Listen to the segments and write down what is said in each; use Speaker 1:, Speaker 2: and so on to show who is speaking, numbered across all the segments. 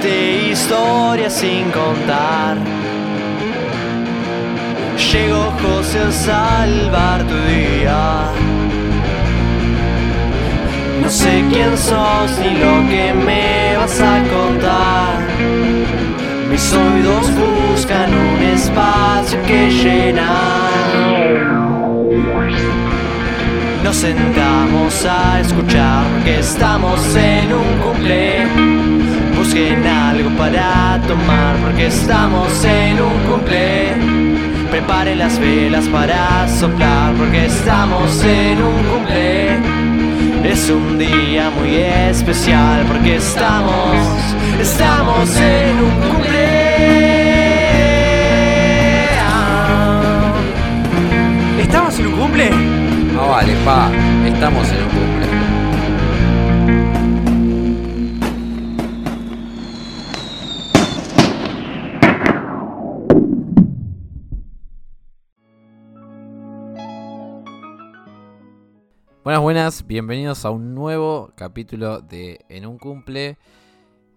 Speaker 1: de historias sin contar. Llegó José a salvar tu día. No sé quién sos ni lo que me vas a contar. Mis oídos buscan un espacio que llenar. Nos sentamos a escuchar que estamos en un cumple. Busquen algo para tomar porque estamos en un cumple. Preparen las velas para soplar porque estamos en un cumple. Es un día muy especial porque estamos, estamos en un cumple.
Speaker 2: ¿Estamos en un cumple?
Speaker 3: No vale, pa, estamos en un cumple. Buenas, buenas, bienvenidos a un nuevo capítulo de En un cumple.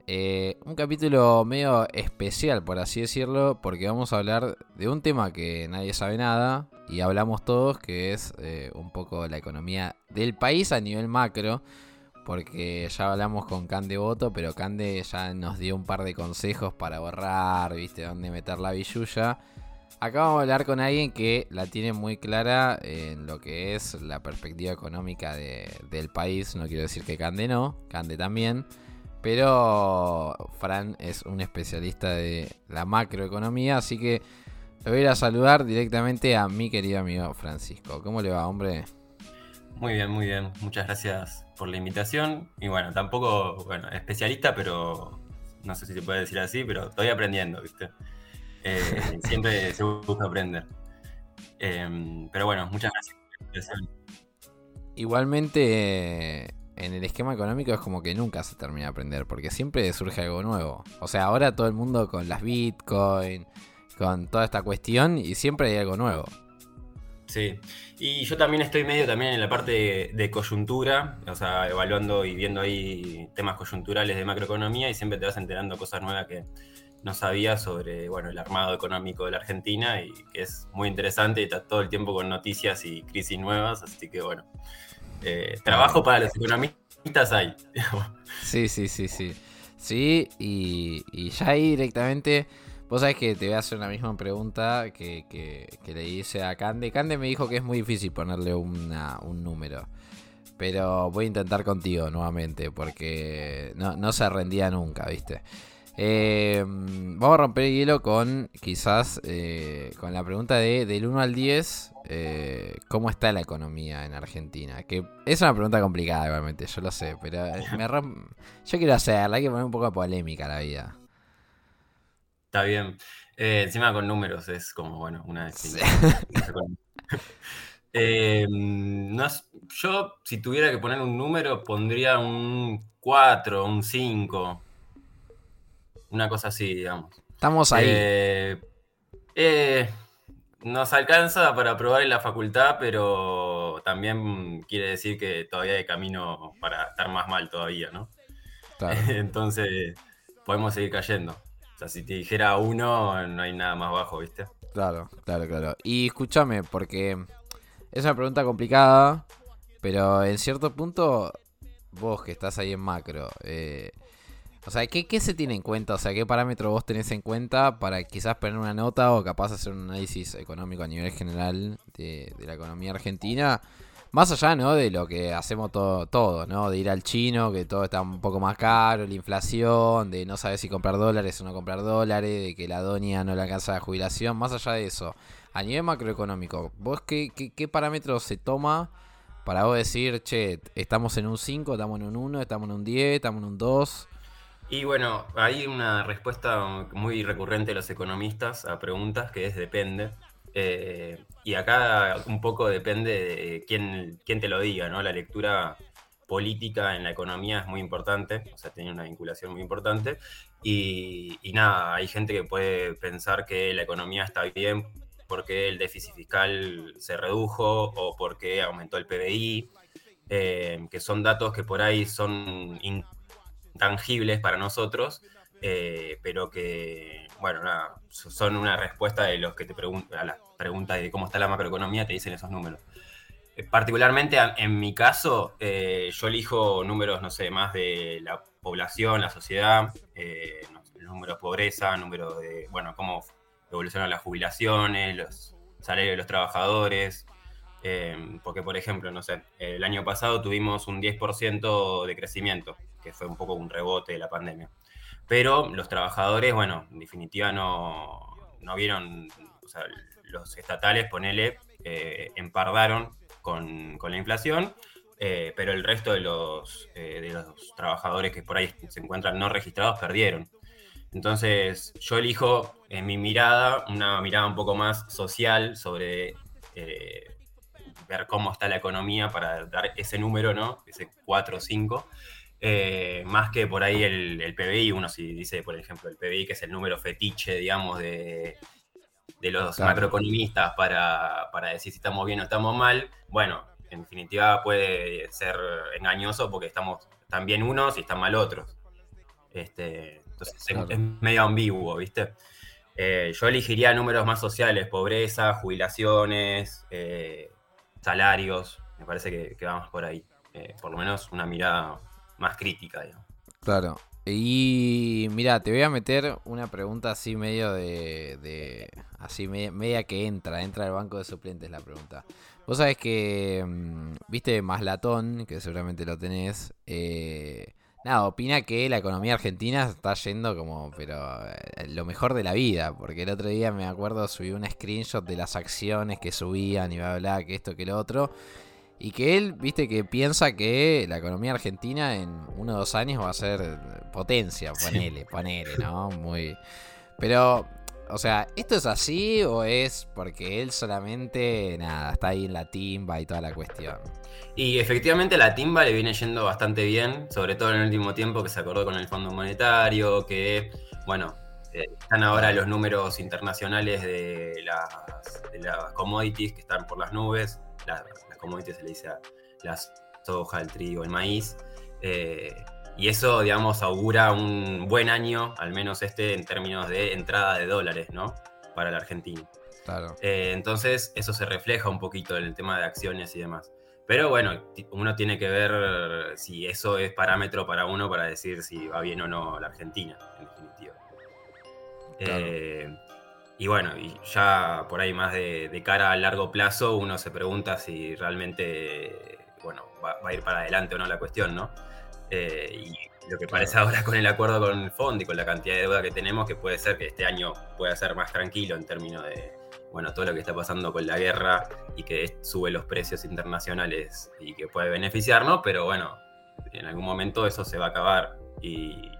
Speaker 3: Eh, un capítulo medio especial, por así decirlo, porque vamos a hablar de un tema que nadie sabe nada y hablamos todos, que es eh, un poco la economía del país a nivel macro, porque ya hablamos con Cande Voto, pero Cande ya nos dio un par de consejos para ahorrar, viste, dónde meter la billulla. Acá vamos a hablar con alguien que la tiene muy clara en lo que es la perspectiva económica del país. No quiero decir que Cande no, Cande también. Pero Fran es un especialista de la macroeconomía, así que le voy a ir a saludar directamente a mi querido amigo Francisco. ¿Cómo le va, hombre?
Speaker 4: Muy bien, muy bien. Muchas gracias por la invitación. Y bueno, tampoco, bueno, especialista, pero no sé si se puede decir así, pero estoy aprendiendo, ¿viste? Eh, siempre se busca aprender. Em, pero bueno, muchas gracias.
Speaker 3: Igualmente, en el esquema económico es como que nunca se termina de aprender, porque siempre surge algo nuevo. O sea, ahora todo el mundo con las Bitcoin, con toda esta cuestión, y siempre hay algo nuevo.
Speaker 4: Sí, y yo también estoy medio también en la parte de, coyuntura, o sea, evaluando y viendo ahí temas coyunturales de macroeconomía y siempre te vas enterando cosas nuevas que no sabías sobre, bueno, el armado económico de la Argentina y que es muy interesante y está todo el tiempo con noticias y crisis nuevas, así que bueno, eh, trabajo para los economistas hay.
Speaker 3: sí, sí, sí, sí. Sí, y, y ya ahí directamente Vos sabés que te voy a hacer una misma pregunta que, le hice a Cande. Cande me dijo que es muy difícil ponerle un número. Pero voy a intentar contigo nuevamente porque no, se rendía nunca, ¿viste? Eh, vamos a romper el hielo con quizás eh, con la pregunta de del 1 al 10, eh, ¿cómo está la economía en Argentina? Que es una pregunta complicada igualmente, yo lo sé, pero me yo quiero hacerla, hay que poner un poco de polémica a la vida.
Speaker 4: Está bien. Eh, encima con números es como, bueno, una eh, yo, si tuviera que poner un número, pondría un 4, un 5. Una cosa así, digamos.
Speaker 3: Estamos ahí.
Speaker 4: Eh, nos alcanza para probar en la facultad, pero también quiere decir que todavía hay camino para estar más mal todavía, ¿no? Entonces, podemos seguir cayendo sea, si te dijera uno, no hay nada más bajo, ¿viste?
Speaker 3: Claro, claro, claro. Y escúchame, porque es una pregunta complicada, pero en cierto punto, vos que estás ahí en macro, eh, o sea, ¿qué, se tiene en cuenta? O sea, ¿qué parámetro vos tenés en cuenta para quizás poner una nota o capaz hacer un análisis económico a nivel general de, de la economía argentina? Más allá, ¿no? De lo que hacemos todo, todo, ¿no? De ir al chino, que todo está un poco más caro, la inflación, de no saber si comprar dólares o no comprar dólares, de que la doña no le alcanza la jubilación. Más allá de eso, a nivel macroeconómico, ¿vos qué, qué, parámetros se toma para vos decir, che, estamos en un 5, estamos en un 1, estamos en un 10, estamos en un 2?
Speaker 4: Y bueno, hay una respuesta muy recurrente de los economistas a preguntas que es depende. Eh, y acá un poco depende de quién, quién te lo diga, ¿no? La lectura política en la economía es muy importante, o sea, tiene una vinculación muy importante. Y, nada, hay gente que puede pensar que la economía está bien porque el déficit fiscal se redujo o porque aumentó el PBI, eh, que son datos que por ahí son intangibles para nosotros, eh, pero que, bueno, son una respuesta de los que te preguntan, a las preguntas de cómo está la macroeconomía, te dicen esos números. Eh, particularmente en mi caso, eh, yo elijo números, no sé, más de la población, la sociedad, el número de pobreza, número de, bueno, cómo evolucionan las jubilaciones, los salarios de los trabajadores, porque, por ejemplo, no sé, el año pasado tuvimos un 10% de crecimiento, que fue un poco un rebote de la pandemia. Pero los trabajadores, bueno, en definitiva no, no vieron, o sea, los estatales, ponele, eh, empardaron con, con, la inflación, eh, pero el resto de los, eh, de los trabajadores que por ahí se encuentran no registrados perdieron. Entonces yo elijo en mi mirada una mirada un poco más social sobre ver cómo está la economía para dar ese número, ¿no? Ese 4 o 5. Eh, más que por ahí el, PBI, uno si dice, por ejemplo, el PBI, que es el número fetiche, digamos, de, los macroeconomistas para, decir si estamos bien o estamos mal, bueno, en definitiva puede ser engañoso porque estamos tan bien unos y están mal otros. Este, entonces es, medio ambiguo, ¿viste? Eh, yo elegiría números más sociales, pobreza, jubilaciones, eh, salarios, me parece que, que vamos por ahí. por lo menos una mirada más crítica, digamos.
Speaker 3: Claro. Y mira, te voy a meter una pregunta así medio de. así media, que entra, entra al banco de suplentes la pregunta. Vos sabés que. Mm, viste Maslatón, que seguramente lo tenés. Eh, nada, opina que la economía argentina está yendo como, pero eh, lo mejor de la vida. Porque el otro día me acuerdo subí una screenshot de las acciones que subían y bla, bla, que esto, que lo otro. Y que él, viste, que piensa que la economía argentina en uno o dos años va a ser potencia, ponele, ponele, ¿no? Muy. Pero, o sea, ¿esto es así o es porque él solamente, nada, está ahí en la timba y toda la cuestión?
Speaker 4: Y efectivamente la timba le viene yendo bastante bien, sobre todo en el último tiempo que se acordó con el Fondo Monetario, que, bueno, eh, están ahora los números internacionales de las, de las commodities que están por las nubes, las como se le dice a la soja, el trigo, el maíz. Eh, y eso, digamos, augura un buen año, al menos este, en términos de entrada de dólares, ¿no? Para la Argentina.
Speaker 3: Claro.
Speaker 4: Eh, entonces, eso se refleja un poquito en el tema de acciones y demás. Pero bueno, uno tiene que ver si eso es parámetro para uno para decir si va bien o no la Argentina, en definitiva. Eh, y bueno, y ya por ahí más de, cara a largo plazo, uno se pregunta si realmente, bueno, va, a ir para adelante o no la cuestión, ¿no? Eh, y lo que parece ahora con el acuerdo con el fondo y con la cantidad de deuda que tenemos, que puede ser que este año pueda ser más tranquilo en términos de, bueno, todo lo que está pasando con la guerra y que sube los precios internacionales y que puede beneficiarnos, pero bueno, en algún momento eso se va a acabar y,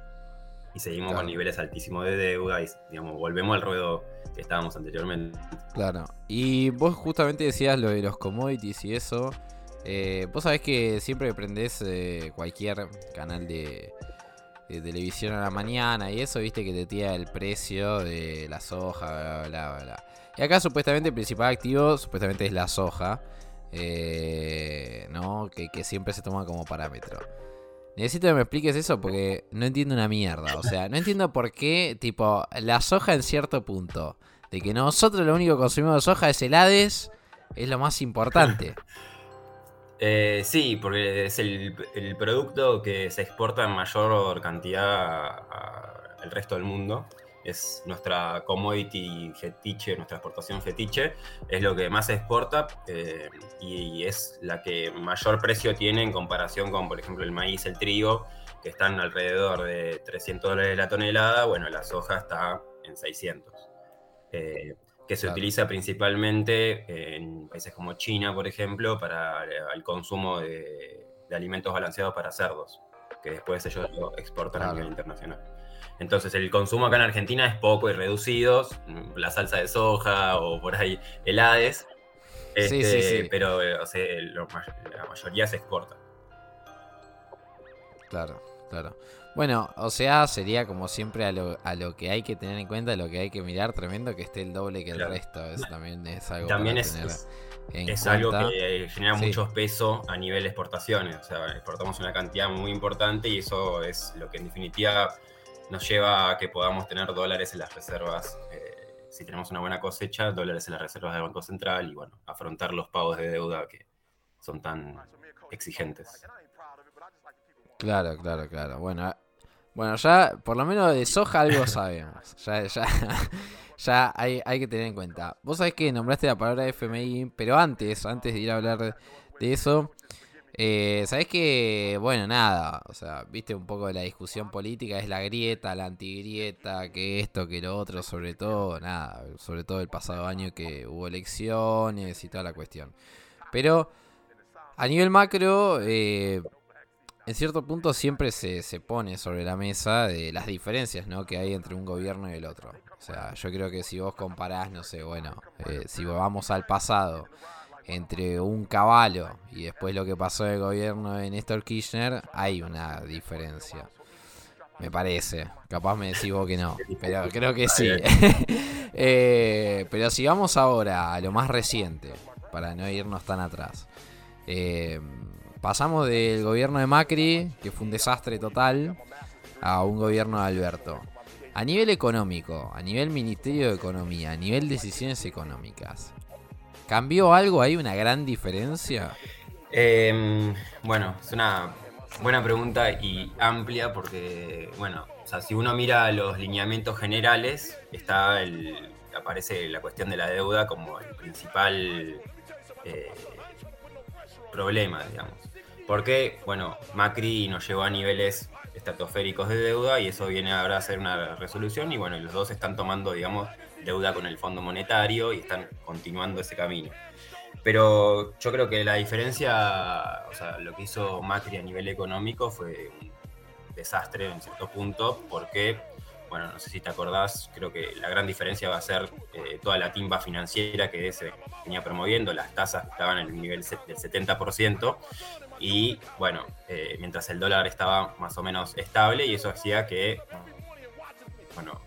Speaker 4: seguimos con niveles altísimos de deuda y digamos, volvemos al ruedo que estábamos anteriormente.
Speaker 3: Claro. Y vos justamente decías lo de los commodities y eso. Eh, vos sabés que siempre que prendés eh, cualquier canal de, televisión a la mañana y eso, viste que te tira el precio de la soja, bla, bla, bla. Y acá supuestamente el principal activo supuestamente es la soja. Eh, ¿No? Que, que siempre se toma como parámetro. Necesito que me expliques eso porque no entiendo una mierda. O sea, no entiendo por qué, tipo, la soja en cierto punto. De que nosotros lo único que consumimos de soja es el Hades, es lo más importante.
Speaker 4: Eh, sí, porque es el, producto que se exporta en mayor cantidad al resto del mundo es nuestra commodity fetiche, nuestra exportación fetiche, es lo que más se exporta eh, y es la que mayor precio tiene en comparación con, por ejemplo, el maíz, el trigo, que están alrededor de 300 dólares la tonelada, bueno, la soja está en 600. Eh, que se utiliza principalmente en países como China, por ejemplo, para el consumo de, alimentos balanceados para cerdos, que después ellos lo exportan a nivel internacional. Entonces el consumo acá en Argentina es poco y reducido, la salsa de soja o por ahí helades, sí, sí, este, sí. pero eh, la mayoría se exporta.
Speaker 3: Claro, claro. Bueno, o sea, sería como siempre a lo, a lo que hay que tener en cuenta, a lo que hay que mirar, tremendo que esté el doble que el resto. Eso también es algo
Speaker 4: también es, es, algo que genera mucho peso a nivel de exportaciones. O sea, exportamos una cantidad muy importante y eso es lo que en definitiva nos lleva a que podamos tener dólares en las reservas. eh, si tenemos una buena cosecha, dólares en las reservas del Banco Central y bueno, afrontar los pagos de deuda que son tan exigentes.
Speaker 3: Claro, claro, claro. Bueno, eh, bueno, ya por lo menos de soja algo sabemos. Ya, ya, ya hay, hay que tener en cuenta. Vos sabés que nombraste la palabra FMI, pero antes, antes de ir a hablar de eso, eh, sabés que, bueno, nada, o sea, viste un poco de la discusión política, es la grieta, la antigrieta, que esto, que lo otro, sobre todo, nada, sobre todo el pasado año que hubo elecciones y toda la cuestión. Pero a nivel macro, eh, en cierto punto siempre se, se pone sobre la mesa de las diferencias ¿no? que hay entre un gobierno y el otro. O sea, yo creo que si vos comparás, no sé, bueno, eh, si vamos al pasado entre un caballo y después lo que pasó el gobierno de Néstor Kirchner, hay una diferencia. Me parece. Capaz me decís vos que no, pero creo que sí. Eh, pero si vamos ahora a lo más reciente, para no irnos tan atrás. Eh, pasamos del gobierno de Macri, que fue un desastre total, a un gobierno de Alberto. A nivel económico, a nivel Ministerio de Economía, a nivel decisiones económicas, ¿cambió algo? ¿Hay una gran diferencia?
Speaker 4: Eh, bueno, es una buena pregunta y amplia porque, bueno, o sea, si uno mira los lineamientos generales, está el, aparece la cuestión de la deuda como el principal eh, problema, digamos. Porque, bueno, Macri nos llevó a niveles estratosféricos de deuda y eso viene ahora a ser una resolución y bueno, los dos están tomando, digamos, deuda con el Fondo Monetario y están continuando ese camino. Pero yo creo que la diferencia, o sea, lo que hizo Macri a nivel económico fue un desastre en cierto punto, porque, bueno, no sé si te acordás, creo que la gran diferencia va a ser eh, toda la timba financiera que se venía promoviendo, las tasas que estaban en el nivel del 70%, y bueno, eh, mientras el dólar estaba más o menos estable, y eso hacía que, bueno,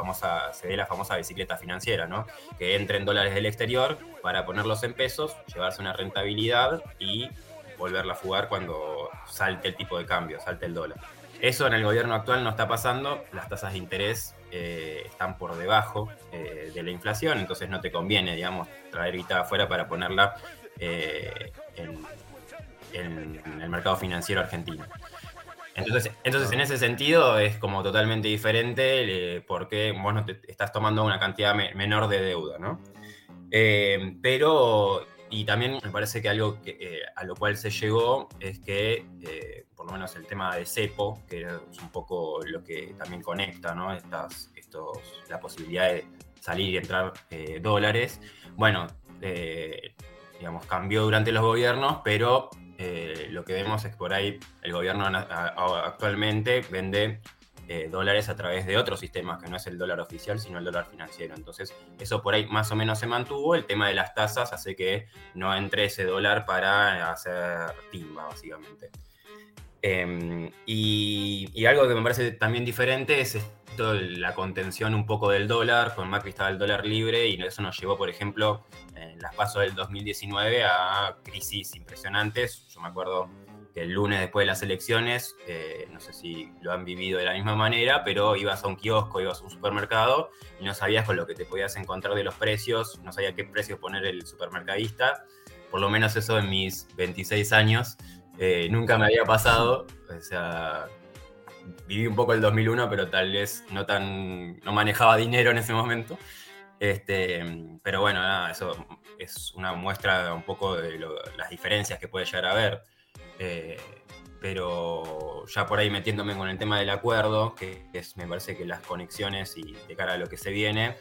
Speaker 4: famosa, se dé la famosa bicicleta financiera, ¿no? Que entren dólares del exterior para ponerlos en pesos, llevarse una rentabilidad y volverla a jugar cuando salte el tipo de cambio, salte el dólar. Eso en el gobierno actual no está pasando, las tasas de interés eh, están por debajo eh, de la inflación, entonces no te conviene, digamos, traer guita afuera para ponerla eh, en el mercado financiero argentino. Entonces, entonces, en ese sentido es como totalmente diferente eh, porque vos no te estás tomando una cantidad me menor de deuda, ¿no? Eh, pero, y también me parece que algo que, eh, a lo cual se llegó es que, eh, por lo menos el tema de CEPO, que es un poco lo que también conecta, ¿no? Estas, estos, la posibilidad de salir y entrar dólares, bueno, digamos, cambió durante los gobiernos, pero eh, lo que vemos es que por ahí el gobierno actualmente vende eh, dólares a través de otros sistemas, que no es el dólar oficial, sino el dólar financiero. Entonces, eso por ahí más o menos se mantuvo. El tema de las tasas hace que no entre ese dólar para hacer timba, básicamente. Y, y, algo que me parece también diferente es la contención un poco del dólar. Con Macri estaba el dólar libre y eso nos llevó, por ejemplo, en las pasos del 2019 a crisis impresionantes. Yo me acuerdo que el lunes después de las elecciones, eh, no sé si lo han vivido de la misma manera, pero ibas a un kiosco, ibas a un supermercado y no sabías con lo que te podías encontrar de los precios, no sabía qué precio poner el supermercadista. Por lo menos eso en mis 26 años eh, nunca me había pasado. O sea, viví un poco el 2001, pero tal vez no tan no manejaba dinero en ese momento. Este, pero bueno, nada, eso es una muestra un poco de lo, las diferencias que puede llegar a haber. Eh, pero ya por ahí metiéndome con el tema del acuerdo, que es, me parece que las conexiones y de cara a lo que se viene,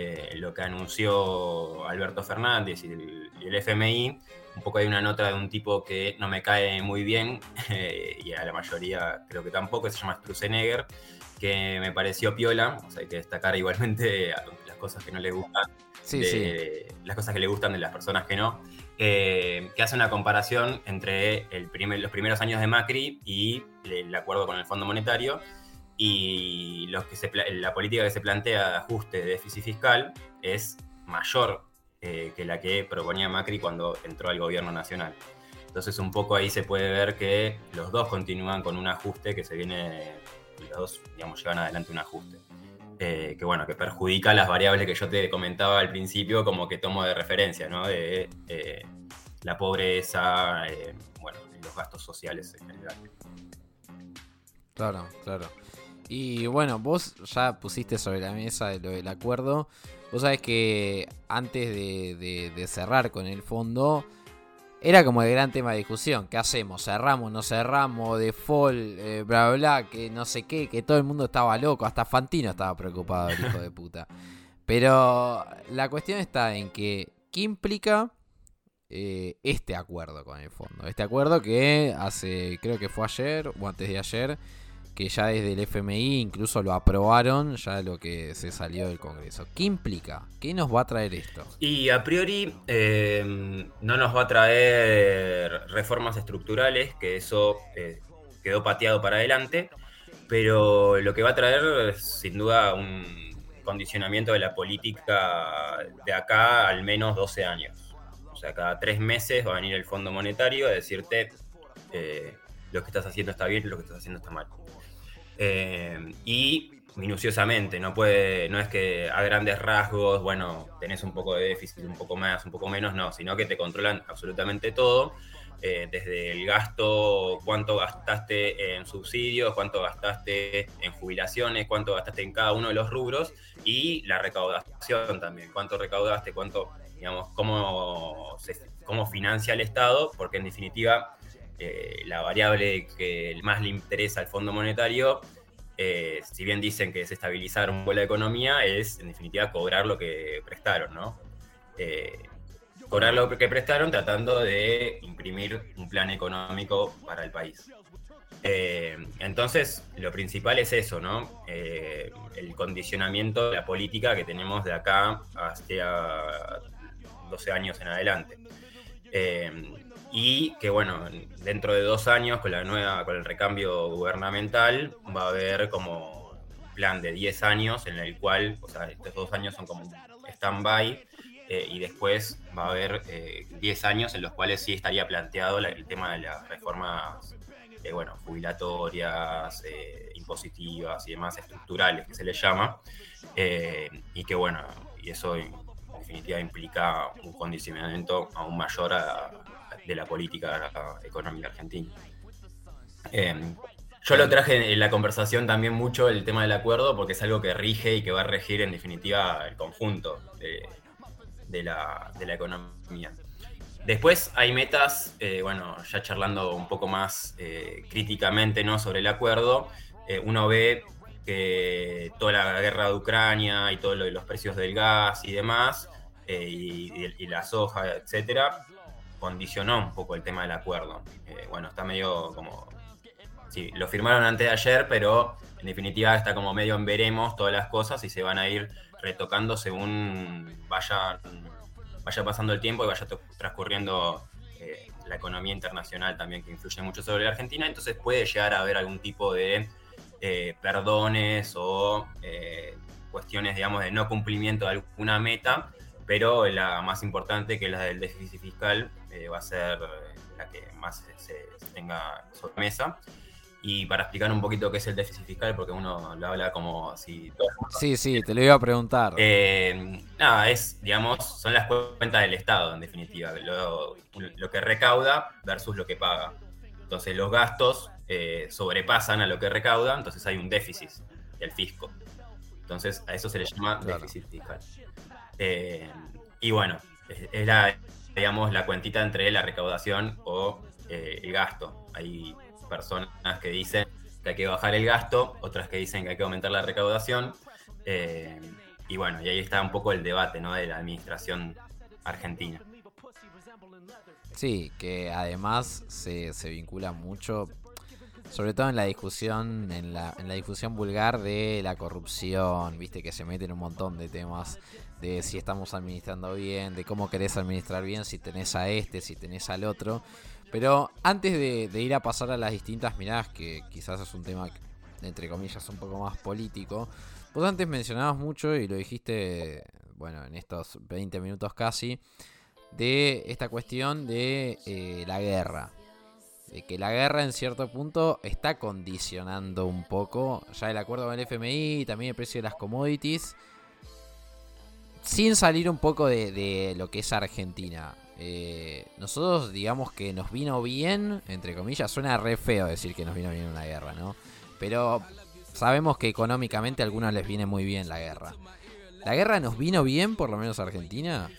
Speaker 4: eh, lo que anunció Alberto Fernández y el, y el, FMI, un poco hay una nota de un tipo que no me cae muy bien, eh, y a la mayoría creo que tampoco, se llama Struzenegger, que me pareció piola, o sea, hay que destacar igualmente las cosas que no le gustan,
Speaker 3: sí,
Speaker 4: de, sí. las cosas que le gustan de las personas que no, eh, que hace una comparación entre el primer, los primeros años de Macri y el acuerdo con el Fondo Monetario y los que se, la política que se plantea de ajuste de déficit fiscal es mayor eh, que la que proponía Macri cuando entró al gobierno nacional. Entonces un poco ahí se puede ver que los dos continúan con un ajuste que se viene los dos, digamos, llevan adelante un ajuste. Eh, que bueno, que perjudica las variables que yo te comentaba al principio, como que tomo de referencia, ¿no? De eh, la pobreza, eh, bueno, los gastos sociales en general.
Speaker 3: Claro, claro. Y bueno, vos ya pusiste sobre la mesa lo del acuerdo. Vos sabés que antes de, cerrar con el fondo, era como el gran tema de discusión. ¿Qué hacemos? ¿Cerramos? ¿No cerramos? ¿Default? Eh, bla, bla. Que no sé qué. Que todo el mundo estaba loco. Hasta Fantino estaba preocupado, el hijo de puta. Pero la cuestión está en que, ¿qué implica eh, este acuerdo con el fondo? Este acuerdo que hace, creo que fue ayer o antes de ayer, que ya desde el FMI incluso lo aprobaron, ya lo que se salió del Congreso. ¿Qué implica? ¿Qué nos va a traer esto?
Speaker 4: Y a priori eh, no nos va a traer reformas estructurales, que eso eh, quedó pateado para adelante, pero lo que va a traer es sin duda un condicionamiento de la política de acá al menos 12 años. O sea, cada tres meses va a venir el Fondo Monetario a decirte eh, lo que estás haciendo está bien, lo que estás haciendo está mal. Eh, y minuciosamente, no puede, no es que a grandes rasgos, bueno, tenés un poco de déficit, un poco más, un poco menos, no, sino que te controlan absolutamente todo, eh, desde el gasto, cuánto gastaste en subsidios, cuánto gastaste en jubilaciones, cuánto gastaste en cada uno de los rubros y la recaudación también, cuánto recaudaste, cuánto, digamos, cómo, cómo financia el Estado, porque en definitiva eh, la variable que más le interesa al Fondo Monetario, eh, si bien dicen que es estabilizar un poco la economía, es en definitiva cobrar lo que prestaron, ¿no? Eh, cobrar lo que prestaron tratando de imprimir un plan económico para el país. entonces, lo principal es eso, ¿no? el condicionamiento de la política que tenemos de acá hasta 12 años en adelante y que bueno, dentro de dos años con la nueva, con el recambio gubernamental, va a haber como plan de 10 años en el cual, o sea, estos dos años son como stand-by eh, y después va a haber 10 eh, años en los cuales sí estaría planteado el tema de las reformas, eh, bueno, jubilatorias, impositivas y demás estructurales que se les llama, y que bueno, y eso en definitiva implica un condicionamiento aún mayor a, de la política económica argentina. Em, yo lo traje en la conversación también mucho el tema del acuerdo porque es algo que rige y que va a regir en definitiva el conjunto de, la, economía. Después hay metas, eh, bueno, ya charlando un poco más eh, críticamente ¿no? sobre el acuerdo, eh, uno ve que toda la guerra de Ucrania y todo lo de los precios del gas y demás, y, y, la soja, etcétera, condicionó un poco el tema del acuerdo. Eh, bueno, está medio como... Sí, lo firmaron antes de ayer, pero en definitiva está como medio en veremos todas las cosas y se van a ir retocando según vaya, vaya pasando el tiempo y vaya transcurriendo eh, la economía internacional también, que influye mucho sobre la Argentina. Entonces puede llegar a haber algún tipo de eh, perdones o cuestiones, digamos, de no cumplimiento de alguna meta, pero la más importante, que es la del déficit fiscal, eh, va a ser eh, la que más se, tenga sobre mesa. Y para explicar un poquito qué es el déficit fiscal, porque uno lo habla como si...
Speaker 3: Sí, sí, te lo iba a preguntar.
Speaker 4: Eh, nada, es, digamos, son las cuentas del Estado, en definitiva, lo, que recauda versus lo que paga. Entonces los gastos sobrepasan a lo que recauda, entonces hay un déficit del fisco. Entonces a eso se le llama déficit fiscal. y bueno, es la digamos, la cuentita entre la recaudación o eh, el gasto. Hay personas que dicen que hay que bajar el gasto, otras que dicen que hay que aumentar la recaudación. Eh, y bueno, y ahí está un poco el debate ¿no? de la administración argentina.
Speaker 3: Sí, que además se, se vincula mucho, sobre todo en la discusión, en la, en la discusión vulgar de la corrupción, viste que se meten un montón de temas de si estamos administrando bien, de cómo querés administrar bien, si tenés a este, si tenés al otro. Pero antes de, ir a pasar a las distintas miradas, que quizás es un tema, entre comillas, un poco más político, vos antes mencionabas mucho y lo dijiste, bueno, en estos 20 minutos casi, de esta cuestión de eh, la guerra. de que la guerra en cierto punto está condicionando un poco ya el acuerdo con el FMI, también el precio de las commodities, sin salir un poco de, lo que es Argentina. Eh, nosotros digamos que nos vino bien, entre comillas, suena re feo decir que nos vino bien una guerra, ¿no? Pero sabemos que económicamente a algunos les viene muy bien la guerra. ¿La guerra nos vino bien, por lo menos a Argentina?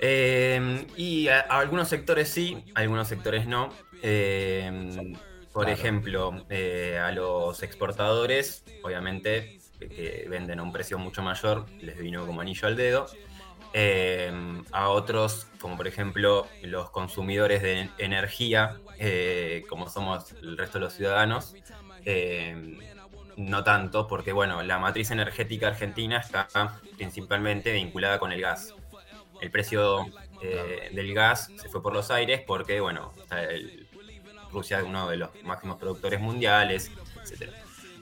Speaker 4: Eh, y a, algunos sectores sí, a algunos sectores no. Eh, por ejemplo, eh, a los exportadores, obviamente, que venden a un precio mucho mayor, les vino como anillo al dedo. a otros, como por ejemplo los consumidores de energía, como somos el resto de los ciudadanos, no tanto, porque bueno, la matriz energética argentina está principalmente vinculada con el gas el precio eh, del gas se fue por los aires porque, bueno, Rusia es uno de los máximos productores mundiales, etc.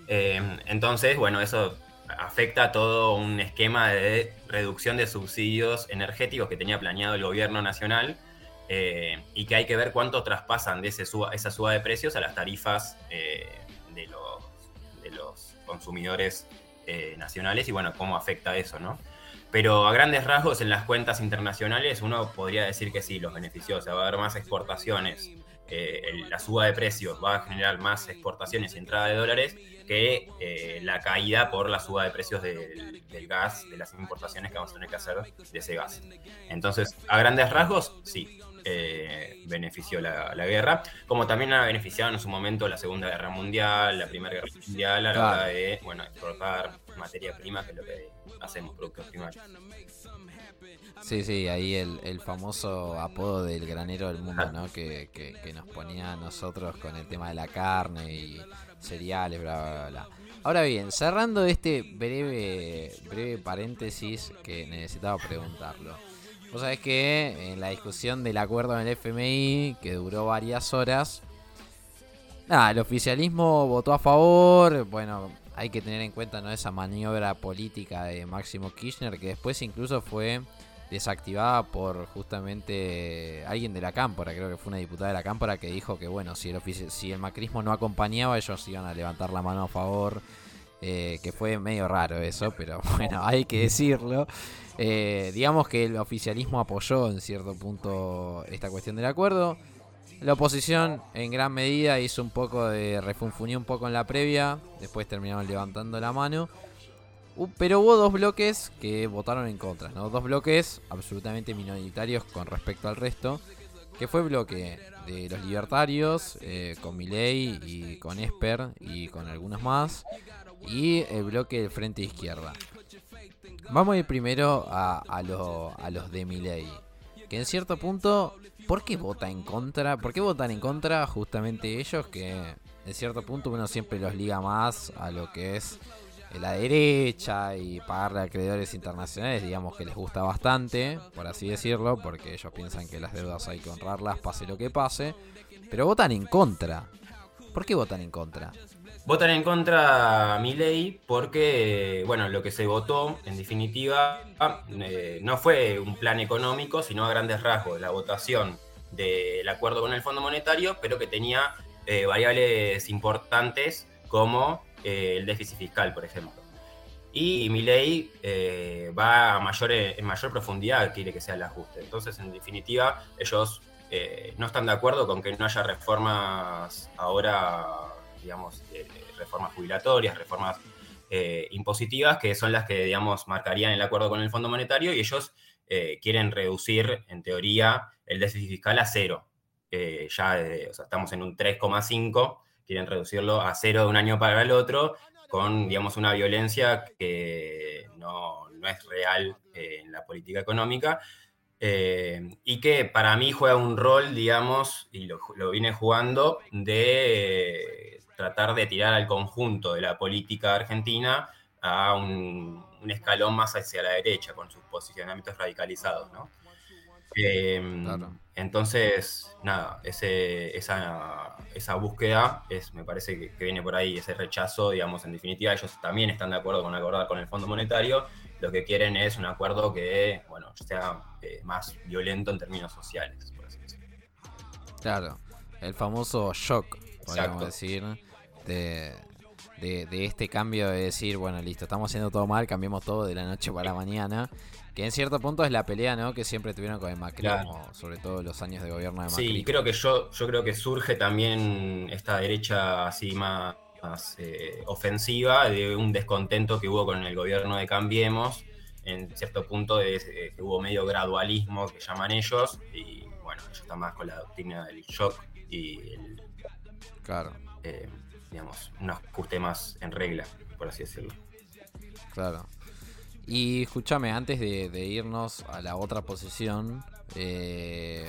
Speaker 4: Eh, entonces, bueno, eso afecta a todo un esquema de reducción de subsidios energéticos que tenía planeado el gobierno nacional eh, y que hay que ver cuánto traspasan de ese esa suba de precios a las tarifas de, los, de los consumidores nacionales y bueno, cómo afecta eso, ¿no? Pero a grandes rasgos en las cuentas internacionales uno podría decir que sí, los benefició. O sea, va a haber más exportaciones. Eh, la suba de precios va a generar más exportaciones y entrada de dólares que eh, la caída por la suba de precios del, gas, de las importaciones que vamos a tener que hacer de ese gas. Entonces, a grandes rasgos, sí, eh, benefició la, guerra, como también ha beneficiado en su momento la Segunda Guerra Mundial, la Primera Guerra Mundial, a la hora de bueno, exportar materia prima, que es lo que hacemos, productos primarios.
Speaker 3: Sí, sí, ahí el, famoso apodo del granero del mundo, ¿no? Que, nos ponía a nosotros con el tema de la carne y cereales, bla, bla, bla. Ahora bien, cerrando este breve, breve paréntesis que necesitaba preguntarlo. Vos sabés que en la discusión del acuerdo en el FMI, que duró varias horas, nada, el oficialismo votó a favor, bueno, hay que tener en cuenta ¿no? esa maniobra política de Máximo Kirchner que después incluso fue desactivada por justamente alguien de la Cámpora, creo que fue una diputada de la Cámpora que dijo que bueno, si el, si el macrismo no acompañaba ellos iban a levantar la mano a favor, eh, que fue medio raro eso, pero bueno, hay que decirlo. Eh, digamos que el oficialismo apoyó en cierto punto esta cuestión del acuerdo. La oposición en gran medida hizo un poco de refunfuñó un poco en la previa, después terminaron levantando la mano. Pero hubo dos bloques que votaron en contra, ¿no? Dos bloques absolutamente minoritarios con respecto al resto, que fue bloque de los libertarios, eh, con Milei y con Esper y con algunos más, y el bloque del Frente Izquierda. Vamos a ir primero a los de Milei, que en cierto punto ¿Por qué vota en contra? ¿Por qué votan en contra justamente ellos que en cierto punto uno siempre los liga más a lo que es la derecha y pagarle a acreedores internacionales, digamos que les gusta bastante, por así decirlo, porque ellos piensan que las deudas hay que honrarlas, pase lo que pase, pero votan en contra. ¿Por qué votan en contra?
Speaker 4: Votan en contra mi ley porque, bueno, lo que se votó, en definitiva, eh, no fue un plan económico, sino a grandes rasgos, la votación del acuerdo con el Fondo Monetario, pero que tenía eh, variables importantes como eh, el déficit fiscal, por ejemplo. Y mi ley va a mayor, en mayor profundidad, quiere que sea el ajuste. Entonces, en definitiva, ellos no están de acuerdo con que no haya reformas ahora digamos, reformas jubilatorias, reformas eh, impositivas, que son las que, digamos, marcarían el acuerdo con el Fondo Monetario y ellos eh, quieren reducir, en teoría, el déficit fiscal a cero. Eh, ya estamos en un 3,5, quieren reducirlo a cero de un año para el otro, con, digamos, una violencia que no, es real en la política económica. y que para mí juega un rol, digamos, y lo, lo vine jugando, de tratar de tirar al conjunto de la política argentina a un, escalón más hacia la derecha, con sus posicionamientos radicalizados, ¿no? Em, entonces, nada, ese, esa, esa, búsqueda es, me parece que, viene por ahí, ese rechazo, digamos, en definitiva, ellos también están de acuerdo con acordar con el Fondo Monetario, lo que quieren es un acuerdo que, bueno, sea eh, más violento en términos sociales, por así decirlo.
Speaker 3: Claro. el famoso shock, podríamos
Speaker 4: Exacto.
Speaker 3: decir, de, de, de este cambio de decir, bueno, listo, estamos haciendo todo mal, cambiamos todo de la noche para la mañana. Que en cierto punto es la pelea, ¿no? Que siempre tuvieron con el macrismo, sobre todo los años de gobierno de Macri.
Speaker 4: Sí, creo que yo, yo creo que surge también esta derecha así más, más, eh, ofensiva de un descontento que hubo con el gobierno de Cambiemos. En cierto punto eh, que hubo medio gradualismo que llaman ellos. Y bueno, ellos están más con la doctrina del shock y el,
Speaker 3: Claro,
Speaker 4: eh, digamos, un ajuste más en regla, por así decirlo.
Speaker 3: claro. Y escúchame, antes de, de irnos a la otra posición, eh,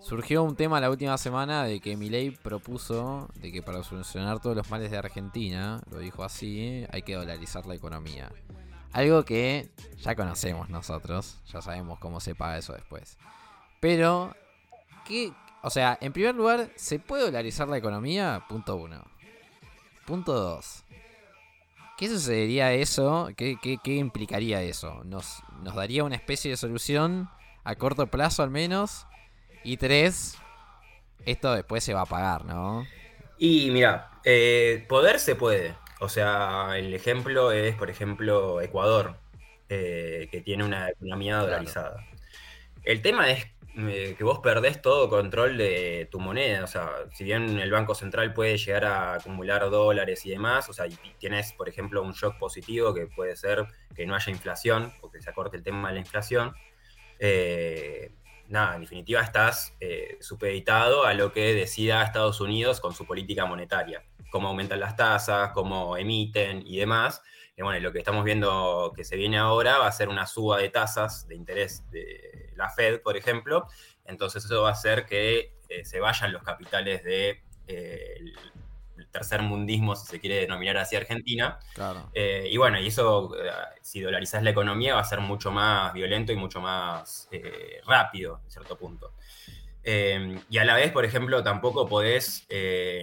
Speaker 3: surgió un tema la última semana de que Milei propuso de que para solucionar todos los males de Argentina, lo dijo así, hay que dolarizar la economía. Algo que ya conocemos nosotros, ya sabemos cómo se paga eso después. Pero, ¿qué? O sea, en primer lugar, ¿se puede dolarizar la economía? Punto uno. Punto dos. ¿Qué sucedería eso? ¿Qué, qué, qué implicaría eso? ¿Nos, ¿Nos daría una especie de solución a corto plazo al menos? Y tres, esto después se va a pagar, ¿no?
Speaker 4: Y mira, eh, poder se puede. O sea, el ejemplo es, por ejemplo, Ecuador, eh, que tiene una economía
Speaker 3: Claro.
Speaker 4: dolarizada. El tema es eh, que vos perdés todo control de tu moneda. O sea, si bien el Banco Central puede llegar a acumular dólares y demás, o sea, y tienes, por ejemplo, un shock positivo que puede ser que no haya inflación, o que se acorte el tema de la inflación. eh, nada, en definitiva estás eh, supeditado a lo que decida Estados Unidos con su política monetaria, cómo aumentan las tasas, cómo emiten y demás. Y bueno, lo que estamos viendo que se viene ahora va a ser una suba de tasas de interés de la Fed, por ejemplo. Entonces eso va a hacer que eh, se vayan los capitales de eh, el, el tercer mundismo, si se quiere denominar así, Argentina.
Speaker 3: Claro.
Speaker 4: Eh, y bueno, y eso, eh, si dolarizás la economía, va a ser mucho más violento y mucho más eh, rápido, en cierto punto. Y a la vez, por ejemplo, tampoco podés,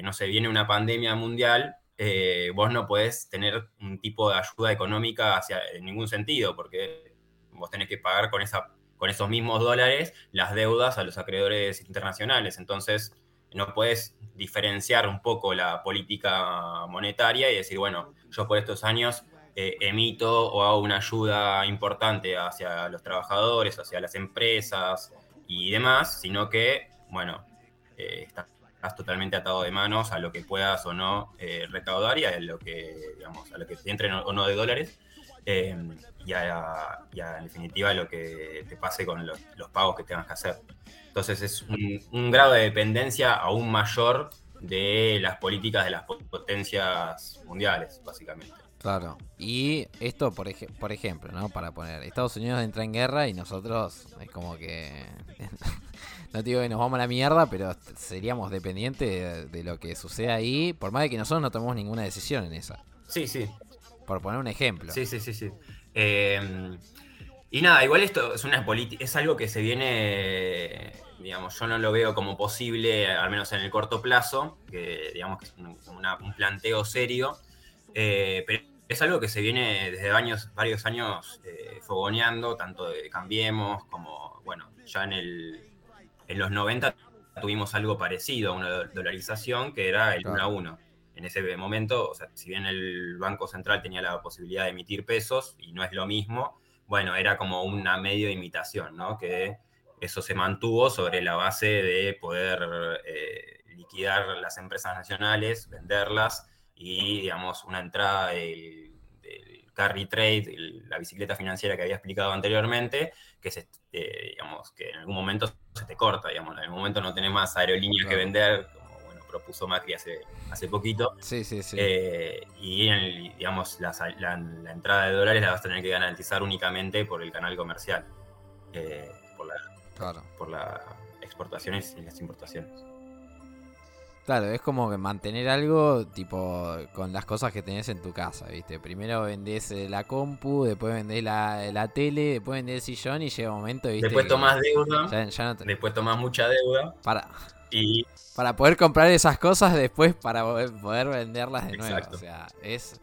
Speaker 4: no sé, viene una pandemia mundial, eh, vos no podés tener un tipo de ayuda económica hacia, en ningún sentido, porque vos tenés que pagar con, esa, con esos mismos dólares las deudas a los acreedores internacionales. Entonces, no puedes diferenciar un poco la política monetaria y decir, bueno, yo por estos años eh, emito o hago una ayuda importante hacia los trabajadores, hacia las empresas y demás, sino que, bueno, eh, estás, estás totalmente atado de manos a lo que puedas o no eh, recaudar y a lo que, digamos, a lo que te entren o no de dólares. eh, y, a, y a, en definitiva, lo que te pase con los, los pagos que tengas que hacer. Entonces es un, grado de dependencia aún mayor de las políticas de las potencias mundiales, básicamente.
Speaker 3: Claro. Y esto, por, ej- por ejemplo, ¿no? Para poner, Estados Unidos entra en guerra y nosotros es como que... no te digo que nos vamos a la mierda, pero seríamos dependientes de, de lo que suceda ahí, por más de que nosotros no tomemos ninguna decisión en esa.
Speaker 4: Sí, sí,
Speaker 3: Por poner un ejemplo.
Speaker 4: Sí, sí, sí, sí. Eh, y nada, igual esto es una política, es algo que se viene, digamos, yo no lo veo como posible, al menos en el corto plazo, que digamos que es un, una- un planteo serio, eh, pero es algo que se viene desde años, varios años eh, fogoneando, tanto de Cambiemos como, bueno, ya en, el, en los 90 tuvimos algo parecido a una dolarización, que era el
Speaker 3: Claro.
Speaker 4: 1 a 1 en ese momento, o sea, si bien el Banco Central tenía la posibilidad de emitir pesos y no es lo mismo, bueno, era como una medio imitación, ¿no? Que eso se mantuvo sobre la base de poder eh, liquidar las empresas nacionales, venderlas y, digamos, una entrada del, del carry trade, el- la bicicleta financiera que había explicado anteriormente, que, se, eh, digamos, que en algún momento se te corta, digamos, en algún momento no tenés más aerolíneas que vender, como bueno, propuso Macri hace, hace poquito.
Speaker 3: Sí, sí, sí.
Speaker 4: Eh, y en el- digamos, la, la- la entrada de dólares la vas a tener que garantizar únicamente por el canal comercial, eh, por, la,
Speaker 3: claro.
Speaker 4: por las exportaciones y las importaciones.
Speaker 3: Claro, es como que mantener algo tipo con las cosas que tenés en tu casa, ¿viste? Primero vendés eh, la compu, después vendés la, la tele, después vendés el sillón y llega un momento, ¿viste?
Speaker 4: Después tomás deuda,
Speaker 3: ya- ya no te-
Speaker 4: después tomás mucha deuda
Speaker 3: para,
Speaker 4: y
Speaker 3: para poder comprar esas cosas después para poder, venderlas de nuevo. O sea, es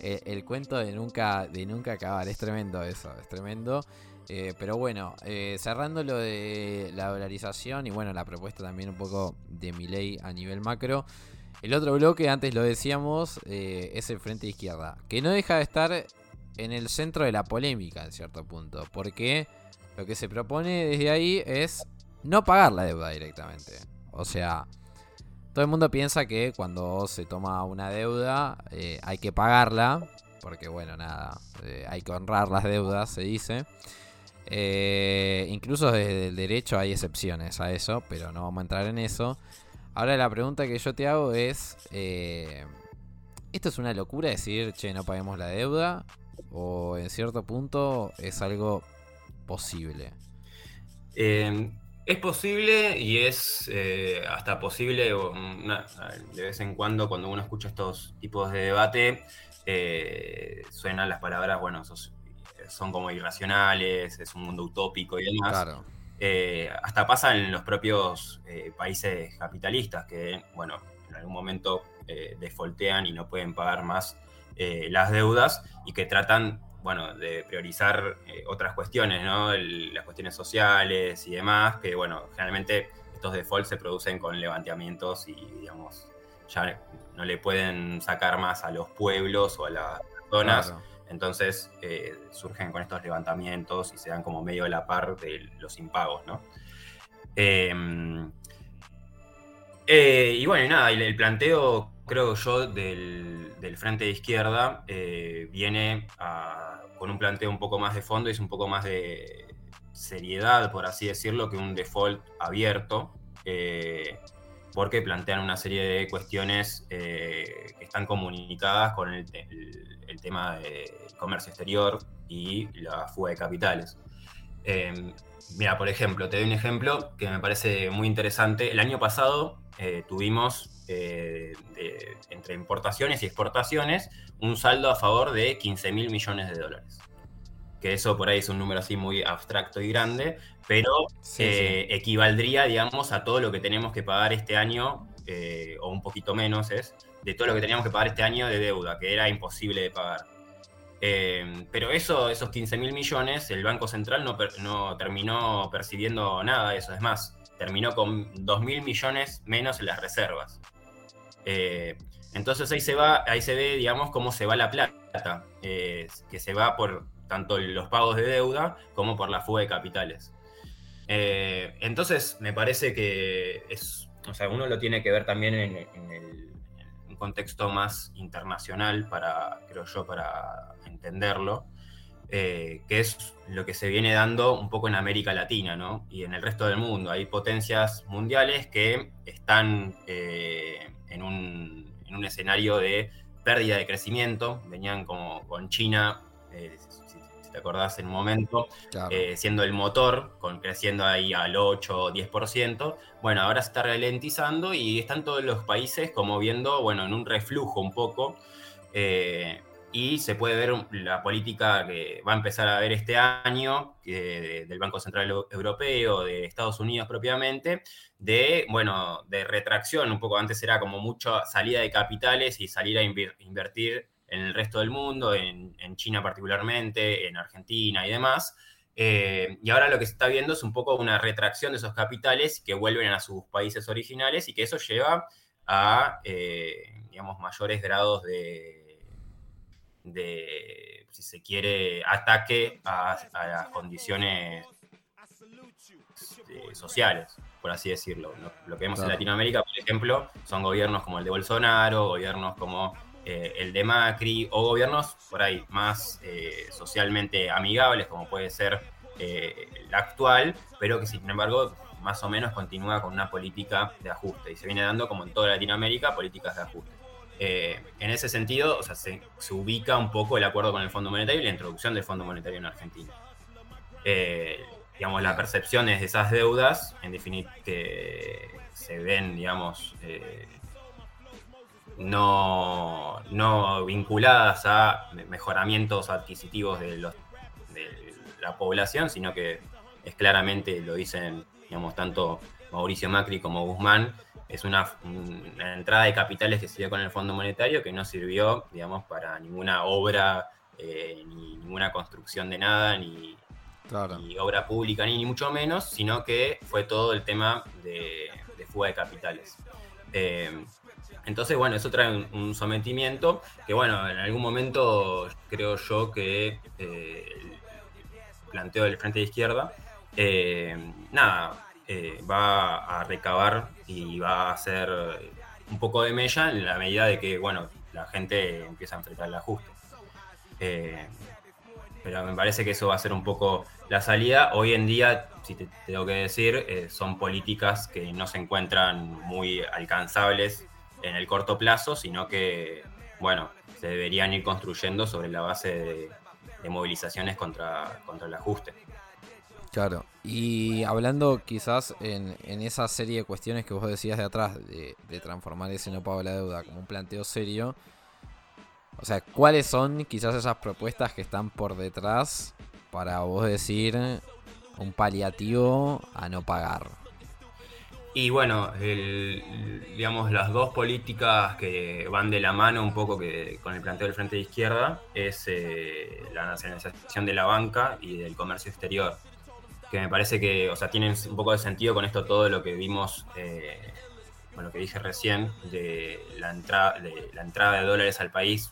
Speaker 3: eh, el cuento de nunca, de nunca acabar. Es tremendo eso, es tremendo. Eh, pero bueno, eh, cerrando lo de la dolarización y bueno, la propuesta también un poco de mi ley a nivel macro. El otro bloque, antes lo decíamos, eh, es el Frente de Izquierda, que no deja de estar en el centro de la polémica en cierto punto, porque lo que se propone desde ahí es no pagar la deuda directamente. O sea, todo el mundo piensa que cuando se toma una deuda hay que pagarla, porque bueno, nada, hay que honrar las deudas, se dice. Eh, incluso desde el derecho hay excepciones a eso, pero no vamos a entrar en eso. Ahora la pregunta que yo te hago es, eh, ¿esto es una locura decir, che, no paguemos la deuda? ¿O en cierto punto es algo posible?
Speaker 4: Eh, es posible y es hasta posible de vez en cuando cuando uno escucha estos tipos de debate, suenan las palabras, bueno, son como irracionales, es un mundo utópico y demás. Eh, hasta pasa en los propios eh, países capitalistas que, bueno, en algún momento eh, y no pueden pagar más las deudas y que tratan, bueno, de priorizar otras cuestiones, ¿no? las cuestiones sociales y demás, que, bueno, generalmente estos defaults se producen con levantamientos y, digamos, ya no le pueden sacar más a los pueblos o a las zonas. Entonces eh, surgen con estos levantamientos y se dan como medio a la par de los impagos, ¿no? Em, eh, y bueno, nada, el, planteo, creo yo, del, frente de izquierda eh, viene con un planteo un poco más de fondo y es un poco más de seriedad, por así decirlo, que un default abierto porque plantean una serie de cuestiones que están comunicadas con el, el tema del comercio exterior y la fuga de capitales. Em, mira, por ejemplo, te doy un ejemplo que me parece muy interesante. El año pasado eh, tuvimos eh, entre importaciones y exportaciones un saldo a favor de 15 mil millones de dólares. Que eso por ahí es un número así muy abstracto y grande, pero eh, equivaldría, digamos, a todo lo que tenemos que pagar este año, o un poquito menos es, de todo lo que teníamos que pagar este año de deuda, que era imposible de pagar. Eh, pero eso, esos 15 mil millones, el Banco Central no, no, terminó percibiendo nada de eso. Es más, terminó con 2 mil millones menos en las reservas. Eh, entonces ahí se va, ahí se ve, digamos, cómo se va la plata, eh, que se va por tanto los pagos de deuda como por la fuga de capitales. entonces me parece que es, o sea, uno lo tiene que ver también en el contexto más internacional para, creo yo, para entenderlo, eh, que es lo que se viene dando un poco en América Latina, ¿no? Y en el resto del mundo. Hay potencias mundiales que están eh, en, un, en, un, escenario de pérdida de crecimiento. Venían como con China, eh, te acordás en un momento, eh, siendo el motor, con, creciendo ahí al 8 o 10%. Bueno, ahora se está ralentizando y están todos los países como viendo, bueno, en un reflujo un poco. Eh, y se puede ver la política que va a empezar a ver este año del Banco Central Europeo, de Estados Unidos propiamente, de, bueno, de retracción, un poco antes era como mucha salida de capitales y salir a invertir en el resto del mundo, en, China particularmente, en Argentina y demás. Eh, y ahora lo que se está viendo es un poco una retracción de esos capitales que vuelven a sus países originales y que eso lleva a, eh, digamos, mayores grados de, de, si se quiere, ataque a, las condiciones eh, sociales, por así decirlo. Lo, que vemos en Latinoamérica, por ejemplo, son gobiernos como el de Bolsonaro, gobiernos como eh, el de Macri, o gobiernos por ahí más eh, socialmente amigables, como puede ser eh, la actual, pero que sin embargo más o menos continúa con una política de ajuste y se viene dando como en toda Latinoamérica políticas de ajuste. en ese sentido, o sea, se, ubica un poco el acuerdo con el Fondo Monetario y la introducción del Fondo Monetario en Argentina. digamos, las percepciones de esas deudas, en definitiva, que se ven, digamos, no, no vinculadas a mejoramientos adquisitivos de, los, de la población, sino que es claramente, lo dicen digamos, tanto Mauricio Macri como Guzmán, es una, entrada de capitales que se dio con el Fondo Monetario que no sirvió, digamos, para ninguna obra, eh, ni ninguna construcción de nada, ni, ni obra pública ni, mucho menos, sino que fue todo el tema de, fuga de capitales. Eh, entonces, bueno, eso trae un, sometimiento que, bueno, en algún momento creo yo que eh, el planteo del Frente de Izquierda, eh, nada, va a recabar y va a hacer un poco de mella en la medida de que, bueno, la gente empieza a enfrentar el ajuste. pero me parece que eso va a ser un poco la salida. Hoy en día, si te tengo que decir, eh, son políticas que no se encuentran muy alcanzables en el corto plazo, sino que, bueno, se deberían ir construyendo sobre la base de, movilizaciones contra, contra el ajuste.
Speaker 3: Claro, y hablando quizás en, esa serie de cuestiones que vos decías de atrás, de, de transformar ese no pago la deuda como un planteo serio, o sea, ¿cuáles son quizás esas propuestas que están por detrás para vos decir un paliativo a no pagar?
Speaker 4: Y bueno, digamos, las dos políticas que van de la mano un poco que, con el planteo del Frente de Izquierda es eh, la nacionalización de la banca y del comercio exterior, que me parece que, o sea, tienen un poco de sentido con esto todo lo que vimos, eh, bueno, lo que dije recién, de la, entrada, de la entrada de dólares al país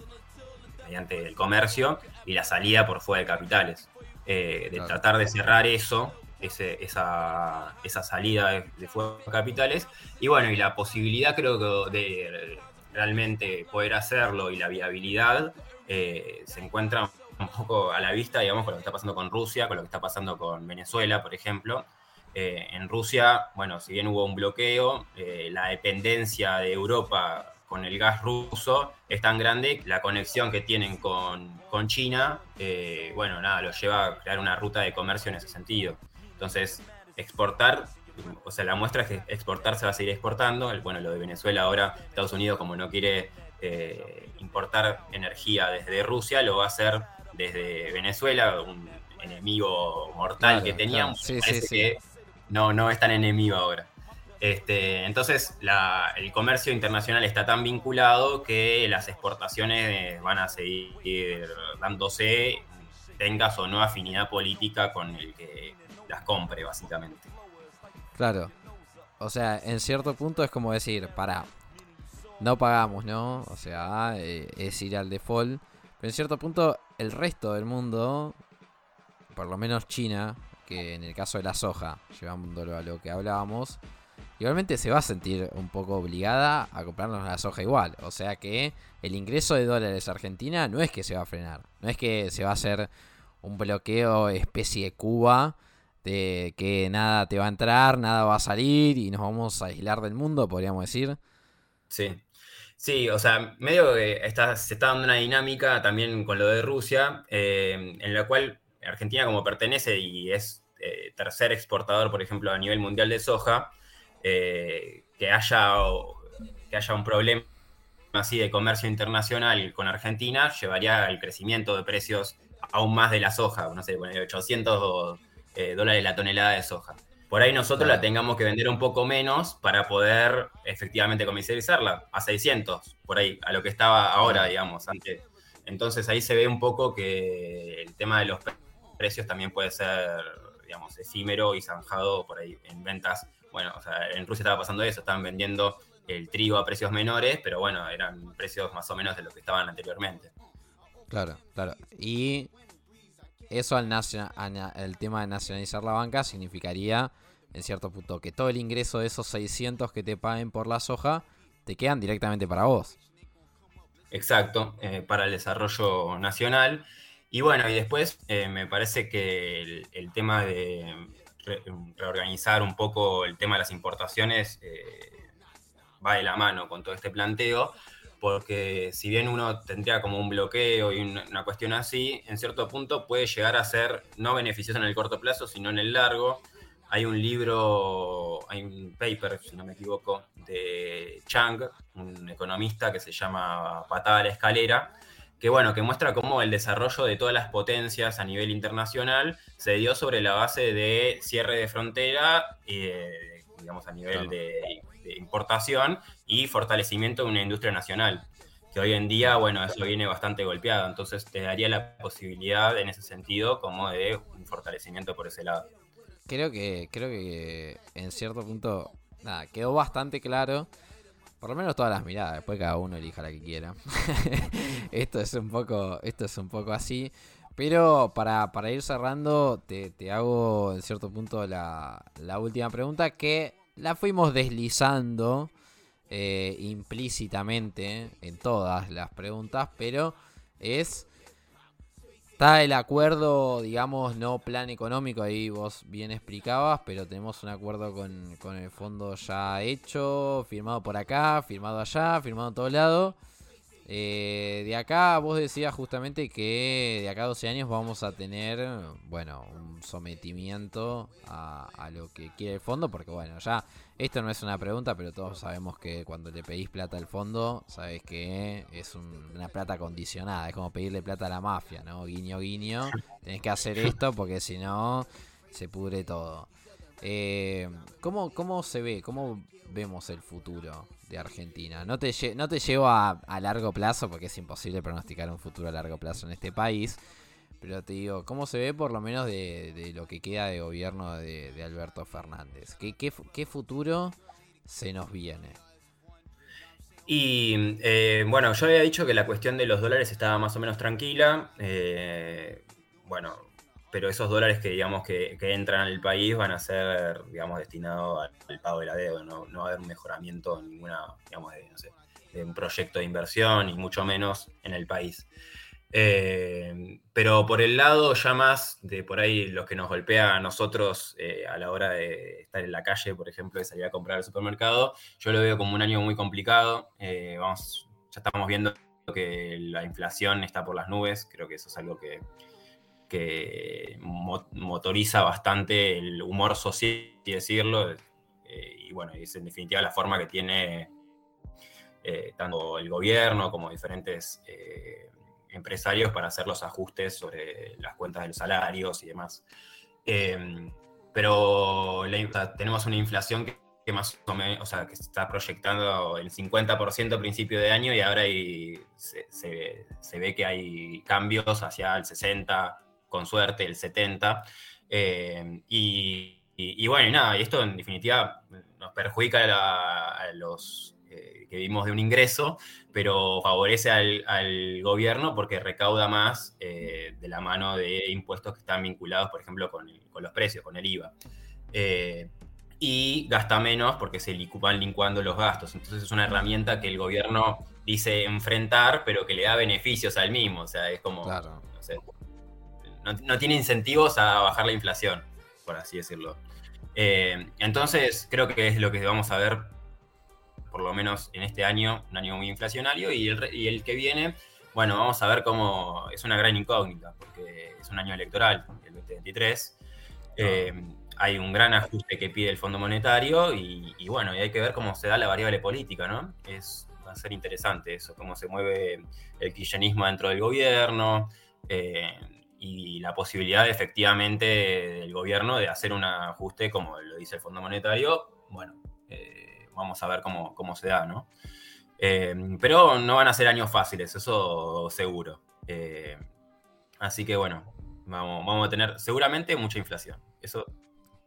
Speaker 4: mediante el comercio y la salida por fuera de capitales. Eh, de tratar de cerrar eso, esa, salida de, de capitales. Y bueno, y la posibilidad creo que de realmente poder hacerlo y la viabilidad eh, se encuentra un poco a la vista, digamos, con lo que está pasando con Rusia, con lo que está pasando con Venezuela, por ejemplo. Eh, en Rusia, bueno, si bien hubo un bloqueo, la dependencia de Europa con el gas ruso es tan grande, la conexión que tienen con, China, eh, bueno, nada, lo lleva a crear una ruta de comercio en ese sentido. Entonces, exportar, o sea, la muestra es que exportar se va a seguir exportando. Bueno, lo de Venezuela ahora, Estados Unidos como no quiere eh, importar energía desde Rusia, lo va a hacer desde Venezuela, un enemigo mortal que teníamos. Sí, sí, que no, no es tan enemigo ahora. Este, entonces, el comercio internacional está tan vinculado que las exportaciones van a seguir dándose, tengas o no afinidad política con el que las compre, básicamente.
Speaker 3: Claro. O sea, en cierto punto es como decir, para, no pagamos, ¿no? O sea, eh, es ir al default. Pero en cierto punto, el resto del mundo, por lo menos China, que en el caso de la soja, llevándolo a lo que hablábamos, igualmente se va a sentir un poco obligada a comprarnos la soja igual. O sea que el ingreso de dólares a Argentina no es que se va a frenar, no es que se va a hacer un bloqueo especie Cuba de que nada te va a entrar, nada va a salir y nos vamos a aislar del mundo, podríamos decir.
Speaker 4: Sí. Sí, o sea, medio que está, se está dando una dinámica también con lo de Rusia, eh, en la cual Argentina como pertenece y es eh, tercer exportador, por ejemplo, a nivel mundial de soja, eh, que, haya, que haya un problema así de comercio internacional con Argentina llevaría al crecimiento de precios aún más de la soja, no sé, 800 eh, dólares la tonelada de soja. Por ahí nosotros la tengamos que vender un poco menos para poder efectivamente comercializarla a 600, por ahí, a lo que estaba ahora, digamos, antes. Entonces ahí se ve un poco que el tema de los precios también puede ser, digamos, efímero y zanjado por ahí en ventas bueno, o sea, en Rusia estaba pasando eso, estaban vendiendo el trigo a precios menores, pero bueno, eran precios más o menos de lo que estaban anteriormente.
Speaker 3: Claro, claro. Y eso al el tema de nacionalizar la banca significaría, en cierto punto, que todo el ingreso de esos 600 que te paguen por la soja te quedan directamente para vos.
Speaker 4: Exacto, eh, para el desarrollo nacional. Y bueno, y después eh, me parece que el tema de reorganizar un poco el tema de las importaciones eh, va de la mano con todo este planteo, porque si bien uno tendría como un bloqueo y una, cuestión así, en cierto punto puede llegar a ser no beneficioso en el corto plazo, sino en el largo. Hay un libro, hay un paper, si no me equivoco, de Chang, un economista que se llama Patada a la Escalera, que bueno, que muestra cómo el desarrollo de todas las potencias a nivel internacional se dio sobre la base de cierre de frontera, eh, digamos a nivel de, importación y fortalecimiento de una industria nacional. que hoy en día, bueno, eso viene bastante golpeado, entonces te daría la posibilidad en ese sentido como de un fortalecimiento por ese lado.
Speaker 3: Creo que, creo que en cierto punto, nada, quedó bastante claro. Por lo menos todas las miradas, después cada uno elija la que quiera. esto es un poco, esto es un poco así. Pero para, ir cerrando, te, hago en cierto punto la, la última pregunta que la fuimos deslizando eh, implícitamente en todas las preguntas, pero es... Está el acuerdo, digamos, no plan económico, ahí vos bien explicabas, pero tenemos un acuerdo con, con el fondo ya hecho, firmado por acá, firmado allá, firmado en todo lado. Eh, de acá vos decías justamente que de acá a 12 años vamos a tener, bueno, un sometimiento a, lo que quiere el fondo, porque bueno, ya esto no es una pregunta, pero todos sabemos que cuando le pedís plata al fondo, sabes que es una plata condicionada, es como pedirle plata a la mafia, ¿no? Guiño, guiño, tenés que hacer esto porque si no, se pudre todo. Eh, ¿cómo, ¿Cómo se ve? ¿Cómo vemos el futuro de Argentina? No te, no te llevo a, largo plazo, porque es imposible pronosticar un futuro a largo plazo en este país. Pero te digo, ¿cómo se ve por lo menos de, lo que queda de gobierno de, Alberto Fernández? ¿Qué, ¿Qué, futuro se nos viene?
Speaker 4: Y eh, bueno, yo había dicho que la cuestión de los dólares estaba más o menos tranquila. Eh, bueno, pero esos dólares que digamos que, entran al país van a ser, digamos, destinados al, pago de la deuda, no, va a haber un mejoramiento en ninguna, digamos, de, no sé, de un proyecto de inversión y mucho menos en el país. Eh, pero por el lado ya más de por ahí lo que nos golpea a nosotros eh, a la hora de estar en la calle, por ejemplo, de salir a comprar al supermercado, yo lo veo como un año muy complicado. Eh, vamos, ya estamos viendo que la inflación está por las nubes, creo que eso es algo que, que motoriza bastante el humor social, decirlo, eh, y bueno, es en definitiva la forma que tiene eh, tanto el gobierno como diferentes eh, empresarios para hacer los ajustes sobre las cuentas de los salarios y demás. pero tenemos una inflación que, más o sea, que se está proyectando el 50% a principio de año y ahora se, se, ve que hay cambios hacia el 60%, con suerte el 70. Eh, y, bueno, y nada, y esto en definitiva nos perjudica a, los eh, que vivimos de un ingreso, pero favorece al, gobierno porque recauda más eh, de la mano de impuestos que están vinculados, por ejemplo, con, los precios, con el IVA. y gasta menos porque se van lincuando los gastos. Entonces es una herramienta que el gobierno dice enfrentar, pero que le da beneficios al mismo. O sea, es como, claro no, tiene incentivos a bajar la inflación, por así decirlo. Eh, entonces, creo que es lo que vamos a ver, por lo menos en este año, un año muy inflacionario, y el, que viene, bueno, vamos a ver cómo es una gran incógnita, porque es un año electoral, el 2023. Eh, hay un gran ajuste que pide el Fondo Monetario y, bueno, y hay que ver cómo se da la variable política, ¿no? Es, va a ser interesante eso, cómo se mueve el kirchnerismo dentro del gobierno. Eh, y la posibilidad efectivamente del gobierno de hacer un ajuste como lo dice el Fondo Monetario, bueno, eh, vamos a ver cómo, cómo se da, ¿no? Eh, pero no van a ser años fáciles, eso seguro. Eh, así que bueno, vamos, vamos, a tener seguramente mucha inflación. Eso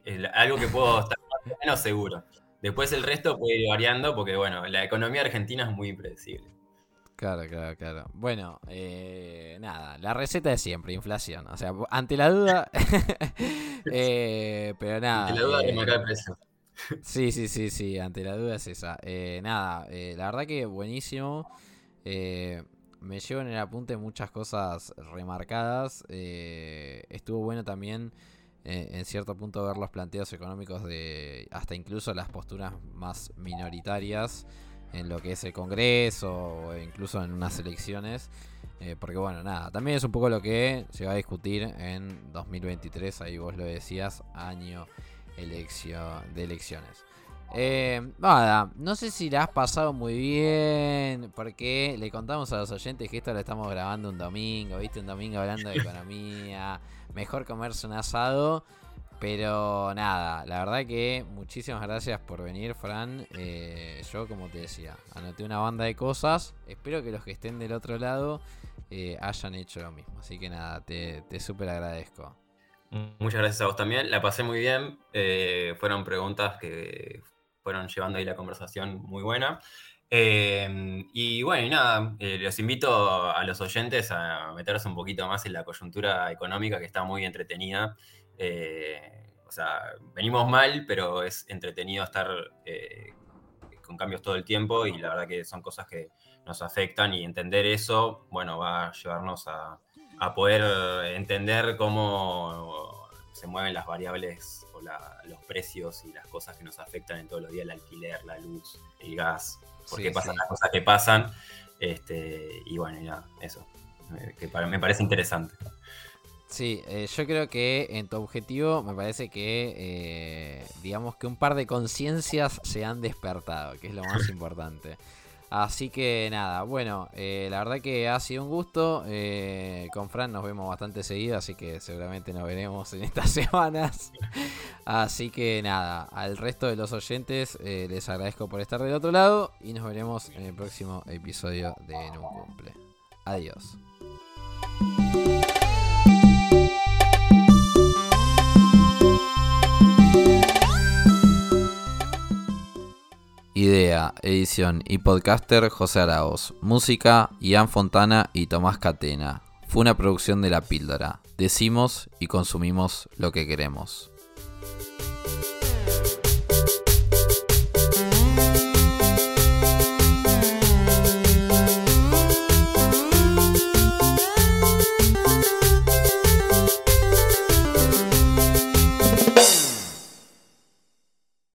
Speaker 4: es algo que puedo estar más menos seguro. Después el resto puede ir variando porque, bueno, la economía argentina es muy impredecible.
Speaker 3: Claro, claro, claro. Bueno, eh, nada, la receta de siempre, inflación. O sea, ante la duda. eh, pero nada.
Speaker 4: Ante la duda,
Speaker 3: eh,
Speaker 4: el precio.
Speaker 3: sí, sí, sí, sí, ante la duda es esa. Eh, nada, eh, la verdad que buenísimo. me llevo en el apunte muchas cosas remarcadas. estuvo bueno también en cierto punto ver los planteos económicos de hasta incluso las posturas más minoritarias en lo que es el Congreso o incluso en unas elecciones. Eh, porque bueno, nada, también es un poco lo que se va a discutir en 2023, ahí vos lo decías, año elección, de elecciones. Eh, nada, no sé si la has pasado muy bien, porque le contamos a los oyentes que esto lo estamos grabando un domingo, viste, un domingo hablando de economía, mejor comerse un asado. Pero nada, la verdad que muchísimas gracias por venir, Fran. Eh, yo, como te decía, anoté una banda de cosas. Espero que los que estén del otro lado eh, hayan hecho lo mismo. Así que nada, te, te súper agradezco.
Speaker 4: Muchas gracias a vos también. La pasé muy bien. Eh, fueron preguntas que fueron llevando ahí la conversación muy buena. y bueno, y nada, los invito a los oyentes a meterse un poquito más en la coyuntura económica que está muy entretenida eh, o sea, venimos mal, pero es entretenido estar eh, con cambios todo el tiempo y la verdad que son cosas que nos afectan y entender eso, bueno, va a llevarnos a, poder entender cómo se mueven las variables o los precios y las cosas que nos afectan en todos los días, el alquiler, la luz, el gas, porque pasan las cosas que pasan. Este, y bueno, ya, eso, eh, que me parece interesante.
Speaker 3: Sí, eh, yo creo que en tu objetivo me parece que, eh, digamos que un par de conciencias se han despertado, que es lo más importante. Así que nada, bueno, eh, la verdad que ha sido un gusto. con Fran nos vemos bastante seguido, así que seguramente nos veremos en estas semanas. Así que nada, al resto de los oyentes les agradezco por estar del otro lado y nos veremos en el próximo episodio de En un cumple. Adiós. Idea, edición y podcaster José Araos. Música Ian Fontana y Tomás Catena. Fue una producción de La Píldora. Decimos y consumimos lo que queremos.